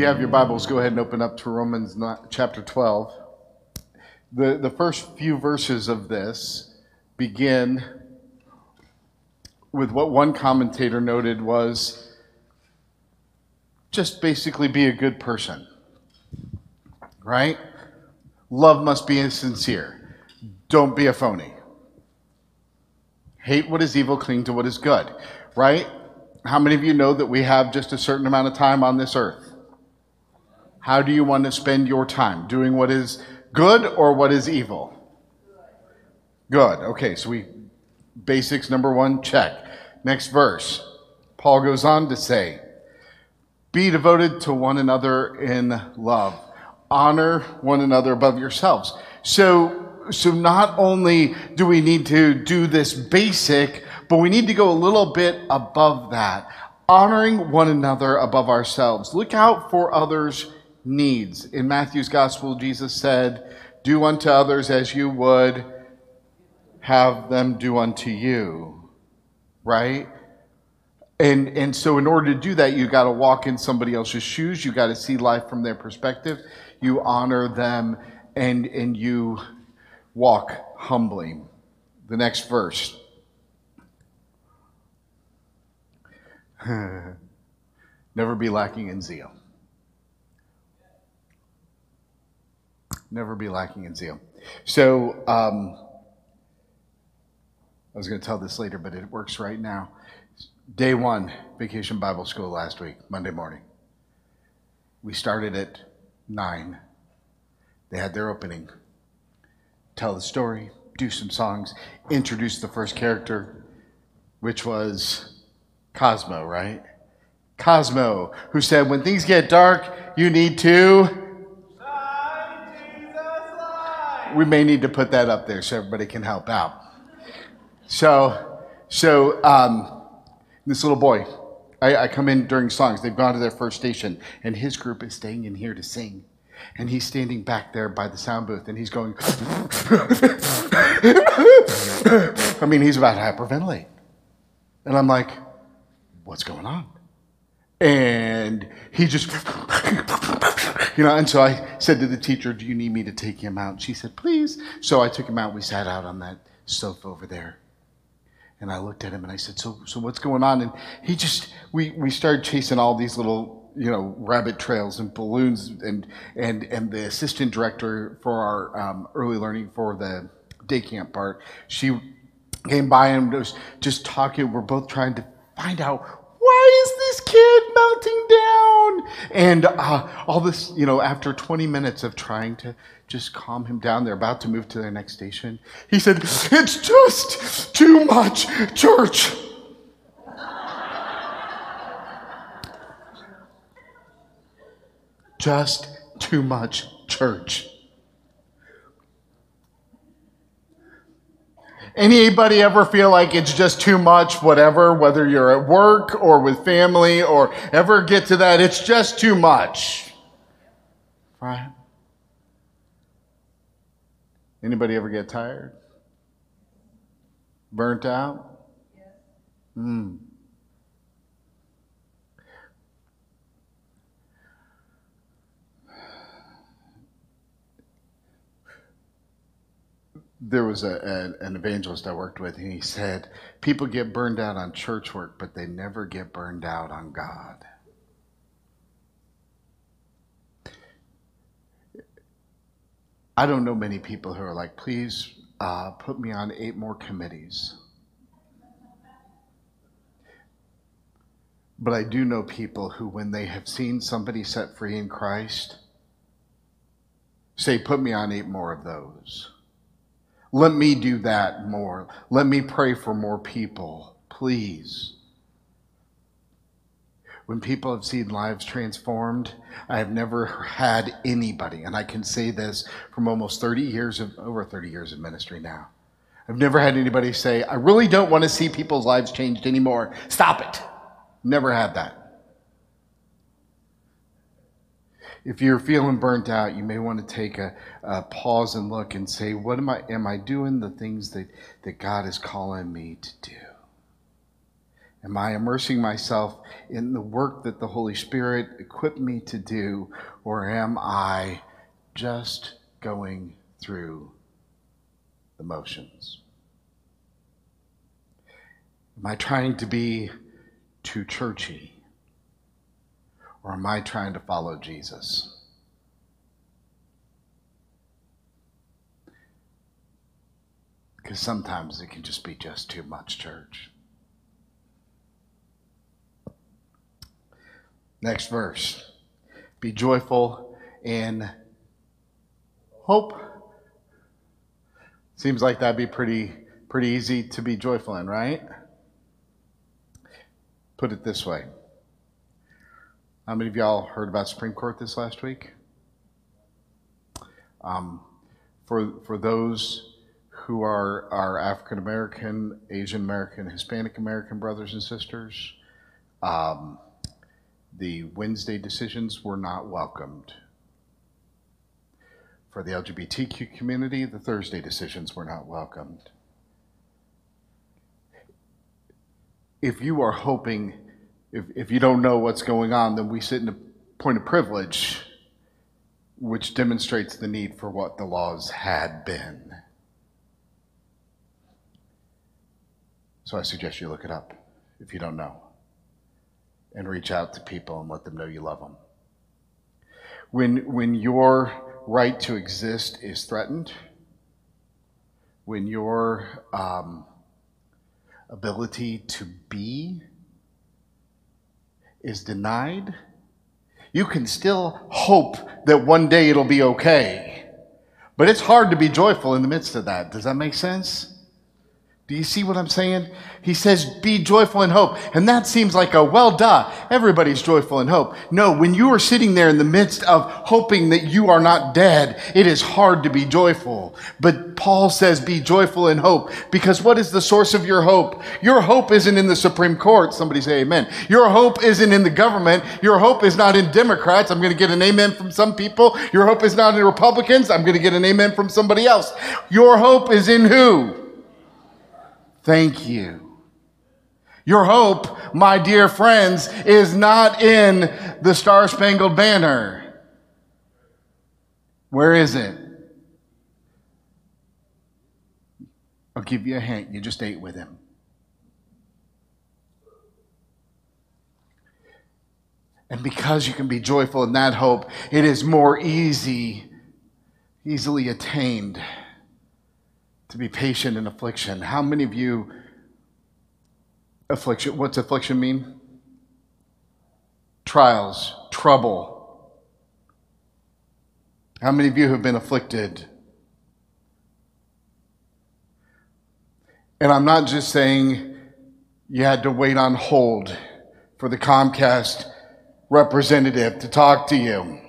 you have your Bibles, go ahead and open up to Romans chapter 12. The, the first few verses of this begin with what one commentator noted was just basically be a good person, right? Love must be sincere. Don't be a phony. Hate what is evil, cling to what is good, right? How many of you know that we have just a certain amount of time on this earth? How do you want to spend your time? Doing what is good or what is evil? Good. Okay, so we basics number 1 check. Next verse. Paul goes on to say, "Be devoted to one another in love. Honor one another above yourselves." So so not only do we need to do this basic, but we need to go a little bit above that, honoring one another above ourselves. Look out for others' needs. In Matthew's gospel, Jesus said, Do unto others as you would have them do unto you. Right? And, and so, in order to do that, you got to walk in somebody else's shoes. You got to see life from their perspective. You honor them and, and you walk humbly. The next verse. Never be lacking in zeal. Never be lacking in zeal. So, um, I was going to tell this later, but it works right now. Day one, Vacation Bible School last week, Monday morning. We started at 9. They had their opening. Tell the story, do some songs, introduce the first character, which was Cosmo, right? Cosmo, who said, When things get dark, you need to. We may need to put that up there so everybody can help out. So, so um, this little boy, I, I come in during songs. They've gone to their first station, and his group is staying in here to sing. And he's standing back there by the sound booth, and he's going. I mean, he's about to hyperventilate. And I'm like, what's going on? And he just, you know, and so I said to the teacher, Do you need me to take him out? she said, Please. So I took him out. We sat out on that sofa over there. And I looked at him and I said, So, so what's going on? And he just, we, we started chasing all these little, you know, rabbit trails and balloons. And, and, and the assistant director for our um, early learning for the day camp part, she came by and was just talking. We're both trying to find out kid melting down? And uh, all this, you know, after 20 minutes of trying to just calm him down, they're about to move to their next station. He said, It's just too much church. just too much church. Anybody ever feel like it's just too much, whatever, whether you're at work or with family or ever get to that, it's just too much. Right? Anybody ever get tired? Burnt out? Hmm. There was a, a, an evangelist I worked with, and he said, People get burned out on church work, but they never get burned out on God. I don't know many people who are like, Please uh, put me on eight more committees. But I do know people who, when they have seen somebody set free in Christ, say, Put me on eight more of those. Let me do that more. Let me pray for more people, please. When people have seen lives transformed, I have never had anybody, and I can say this from almost 30 years of over 30 years of ministry now. I've never had anybody say, I really don't want to see people's lives changed anymore. Stop it. Never had that. If you're feeling burnt out, you may want to take a, a, pause and look and say, "What am I? Am I doing the things that that God is calling me to do?" Am I immersing myself in the work that the Holy Spirit equipped me to do, or am I just going through the motions? Am I trying to be too churchy? Or am I trying to follow Jesus? Because sometimes it can just be just too much church. Next verse. Be joyful in hope. Seems like that'd be pretty pretty easy to be joyful in, right? Put it this way. How many of y'all heard about Supreme Court this last week? Um, for for those who are our African American, Asian American, Hispanic American brothers and sisters, um, the Wednesday decisions were not welcomed. For the LGBTQ community, the Thursday decisions were not welcomed. If you are hoping, if, if you don't know what's going on, then we sit in a point of privilege, which demonstrates the need for what the laws had been. So I suggest you look it up if you don't know and reach out to people and let them know you love them. When, when your right to exist is threatened, when your um, ability to be is denied, you can still hope that one day it'll be okay. But it's hard to be joyful in the midst of that. Does that make sense? Do you see what I'm saying? He says, be joyful in hope. And that seems like a, well, duh, everybody's joyful in hope. No, when you are sitting there in the midst of hoping that you are not dead, it is hard to be joyful. But Paul says, be joyful in hope. Because what is the source of your hope? Your hope isn't in the Supreme Court. Somebody say amen. Your hope isn't in the government. Your hope is not in Democrats. I'm going to get an amen from some people. Your hope is not in Republicans. I'm going to get an amen from somebody else. Your hope is in who? Thank you. Your hope, my dear friends, is not in the Star Spangled Banner. Where is it? I'll give you a hint. You just ate with him. And because you can be joyful in that hope, it is more easy, easily attained to be patient in affliction. How many of you affliction what's affliction mean? Trials, trouble. How many of you have been afflicted? And I'm not just saying you had to wait on hold for the Comcast representative to talk to you.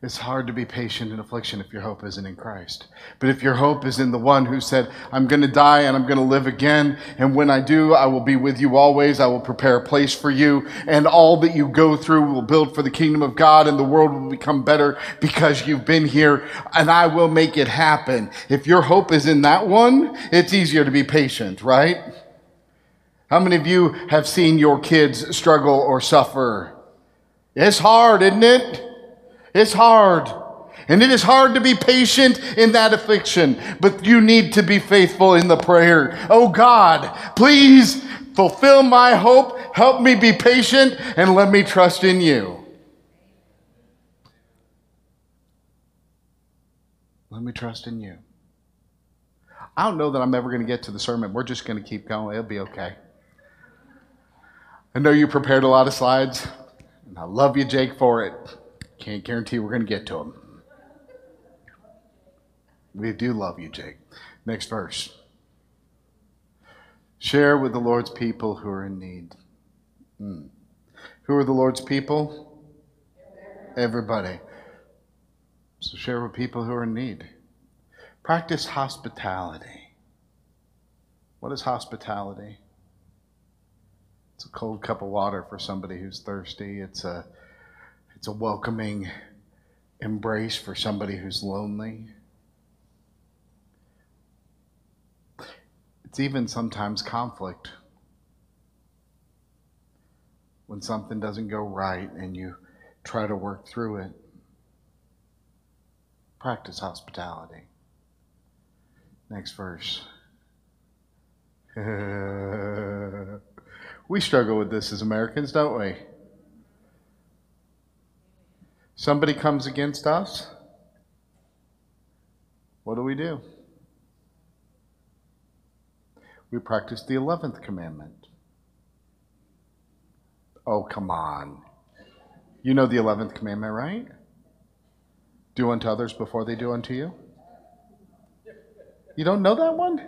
It's hard to be patient in affliction if your hope isn't in Christ. But if your hope is in the one who said, I'm going to die and I'm going to live again, and when I do, I will be with you always, I will prepare a place for you, and all that you go through will build for the kingdom of God, and the world will become better because you've been here, and I will make it happen. If your hope is in that one, it's easier to be patient, right? How many of you have seen your kids struggle or suffer? It's hard, isn't it? It's hard. And it is hard to be patient in that affliction, but you need to be faithful in the prayer. Oh God, please fulfill my hope. Help me be patient and let me trust in you. Let me trust in you. I don't know that I'm ever going to get to the sermon. We're just going to keep going. It'll be okay. I know you prepared a lot of slides, and I love you, Jake, for it. Can't guarantee we're going to get to them. We do love you, Jake. Next verse. Share with the Lord's people who are in need. Hmm. Who are the Lord's people? Everybody. So share with people who are in need. Practice hospitality. What is hospitality? It's a cold cup of water for somebody who's thirsty. It's a it's a welcoming embrace for somebody who's lonely. It's even sometimes conflict. When something doesn't go right and you try to work through it, practice hospitality. Next verse. we struggle with this as Americans, don't we? Somebody comes against us. What do we do? We practice the 11th commandment. Oh, come on. You know the 11th commandment, right? Do unto others before they do unto you. You don't know that one?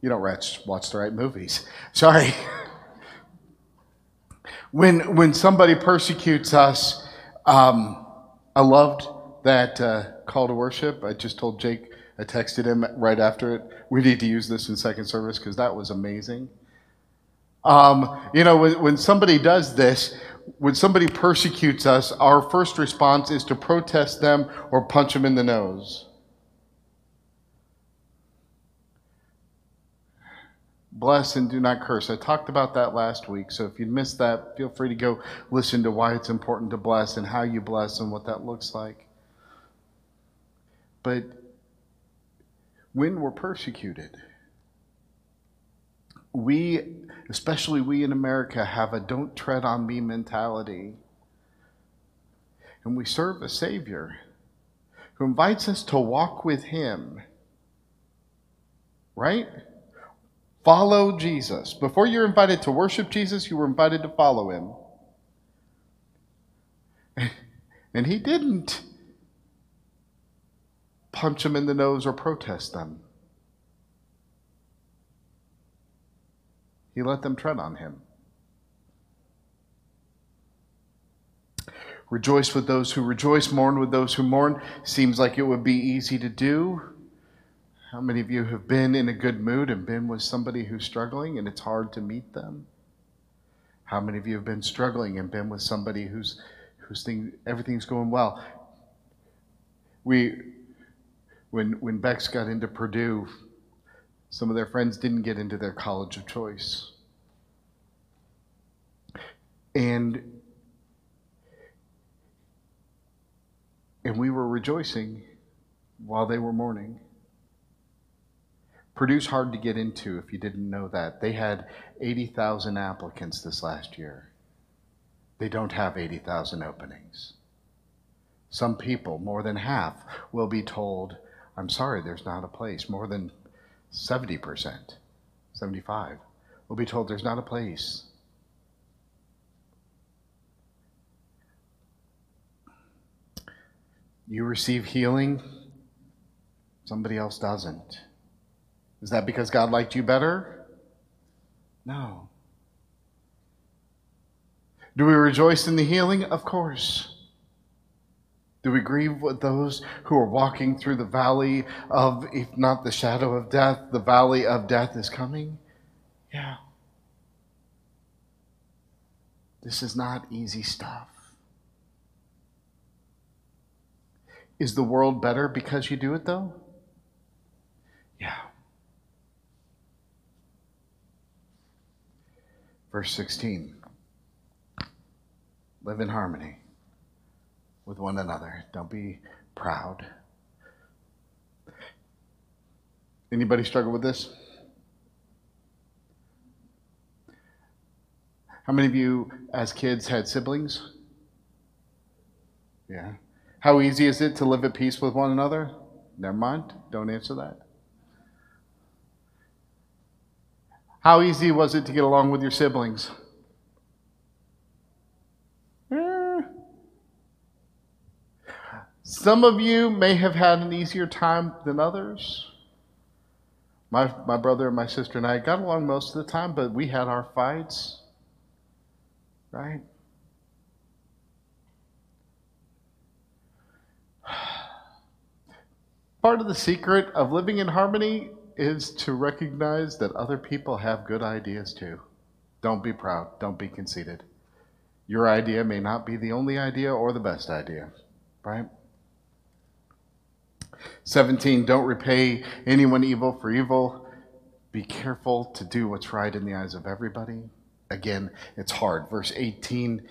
You don't watch the right movies. Sorry. when, when somebody persecutes us, um, I loved that uh, call to worship. I just told Jake, I texted him right after it. We need to use this in second service because that was amazing. Um, you know, when, when somebody does this, when somebody persecutes us, our first response is to protest them or punch them in the nose. Bless and do not curse. I talked about that last week, so if you missed that, feel free to go listen to why it's important to bless and how you bless and what that looks like. But when we're persecuted, we, especially we in America, have a don't tread on me mentality. And we serve a Savior who invites us to walk with Him. Right? Follow Jesus. Before you're invited to worship Jesus, you were invited to follow Him. And He didn't punch them in the nose or protest them. He let them tread on him. Rejoice with those who rejoice, mourn with those who mourn. Seems like it would be easy to do. How many of you have been in a good mood and been with somebody who's struggling and it's hard to meet them? How many of you have been struggling and been with somebody who's who's thing, everything's going well? We when when Bex got into Purdue, some of their friends didn't get into their college of choice. And and we were rejoicing while they were mourning. Purdue's hard to get into if you didn't know that. They had 80,000 applicants this last year. They don't have 80,000 openings. Some people, more than half, will be told, I'm sorry, there's not a place. More than 70%, 75, will be told there's not a place. You receive healing, somebody else doesn't. Is that because God liked you better? No. Do we rejoice in the healing? Of course. Do we grieve with those who are walking through the valley of, if not the shadow of death, the valley of death is coming? Yeah. This is not easy stuff. Is the world better because you do it, though? Yeah. Verse 16 Live in harmony with one another. Don't be proud. Anybody struggle with this? How many of you, as kids, had siblings? Yeah. How easy is it to live at peace with one another? Never mind. Don't answer that. How easy was it to get along with your siblings? Eh. Some of you may have had an easier time than others. My, my brother and my sister and I got along most of the time, but we had our fights, right? Part of the secret of living in harmony is to recognize that other people have good ideas too. Don't be proud, don't be conceited. Your idea may not be the only idea or the best idea, right? 17, don't repay anyone evil for evil. be careful to do what's right in the eyes of everybody. Again, it's hard. Verse 18,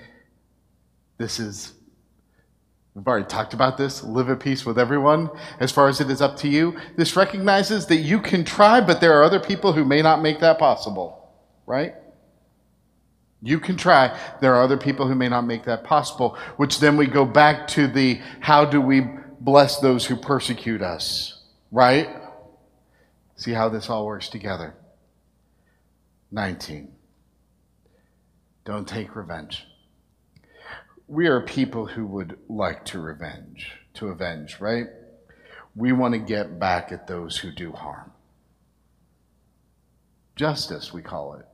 this is, we've already talked about this. Live at peace with everyone as far as it is up to you. This recognizes that you can try, but there are other people who may not make that possible, right? You can try. There are other people who may not make that possible, which then we go back to the how do we bless those who persecute us, right? See how this all works together. 19. Don't take revenge. We are people who would like to revenge, to avenge, right? We want to get back at those who do harm. Justice, we call it.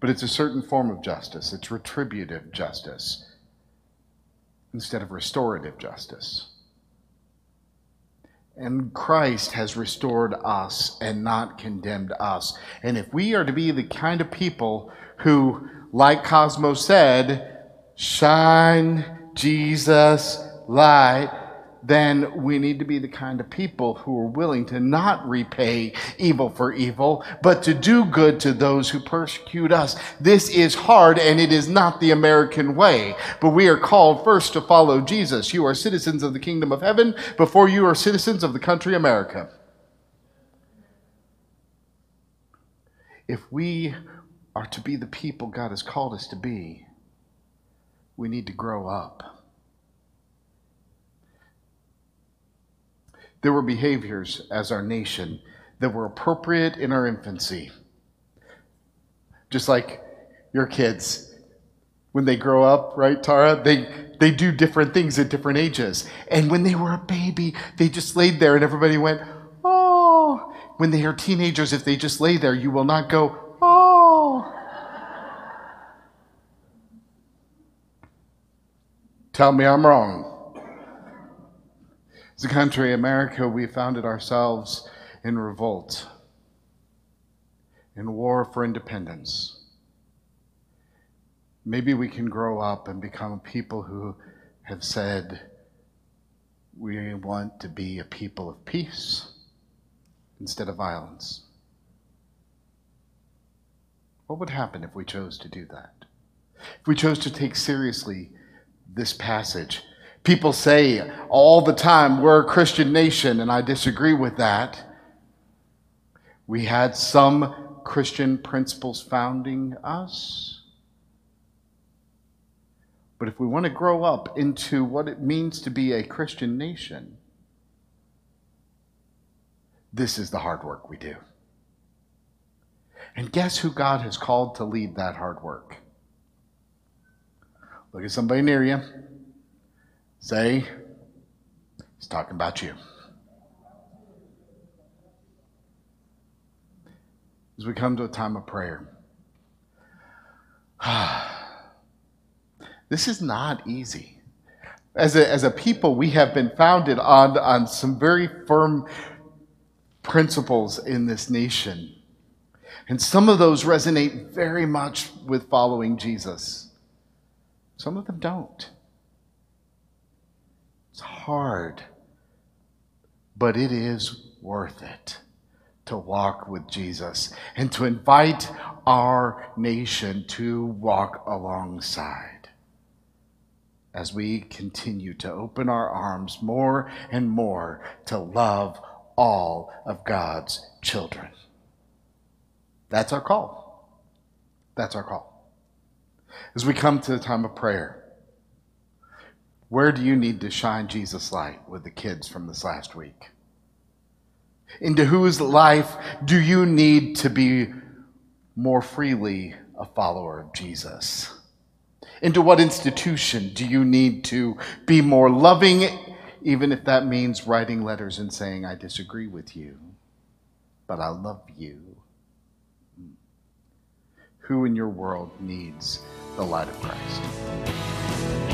But it's a certain form of justice. It's retributive justice instead of restorative justice. And Christ has restored us and not condemned us. And if we are to be the kind of people who, like Cosmo said, shine Jesus' light, then we need to be the kind of people who are willing to not repay evil for evil, but to do good to those who persecute us. This is hard and it is not the American way, but we are called first to follow Jesus. You are citizens of the kingdom of heaven before you are citizens of the country America. If we are to be the people God has called us to be, we need to grow up. There were behaviors as our nation that were appropriate in our infancy. Just like your kids, when they grow up, right, Tara? They, they do different things at different ages. And when they were a baby, they just laid there and everybody went, oh. When they are teenagers, if they just lay there, you will not go, oh. Tell me I'm wrong. As a country, America, we founded ourselves in revolt, in war for independence. Maybe we can grow up and become a people who have said, we want to be a people of peace instead of violence. What would happen if we chose to do that? If we chose to take seriously this passage People say all the time, we're a Christian nation, and I disagree with that. We had some Christian principles founding us. But if we want to grow up into what it means to be a Christian nation, this is the hard work we do. And guess who God has called to lead that hard work? Look at somebody near you. Say, he's talking about you. As we come to a time of prayer, this is not easy. As a, as a people, we have been founded on, on some very firm principles in this nation. And some of those resonate very much with following Jesus, some of them don't. It's hard, but it is worth it to walk with Jesus and to invite our nation to walk alongside as we continue to open our arms more and more to love all of God's children. That's our call. That's our call. As we come to the time of prayer, where do you need to shine Jesus' light with the kids from this last week? Into whose life do you need to be more freely a follower of Jesus? Into what institution do you need to be more loving, even if that means writing letters and saying, I disagree with you, but I love you? Hmm. Who in your world needs the light of Christ?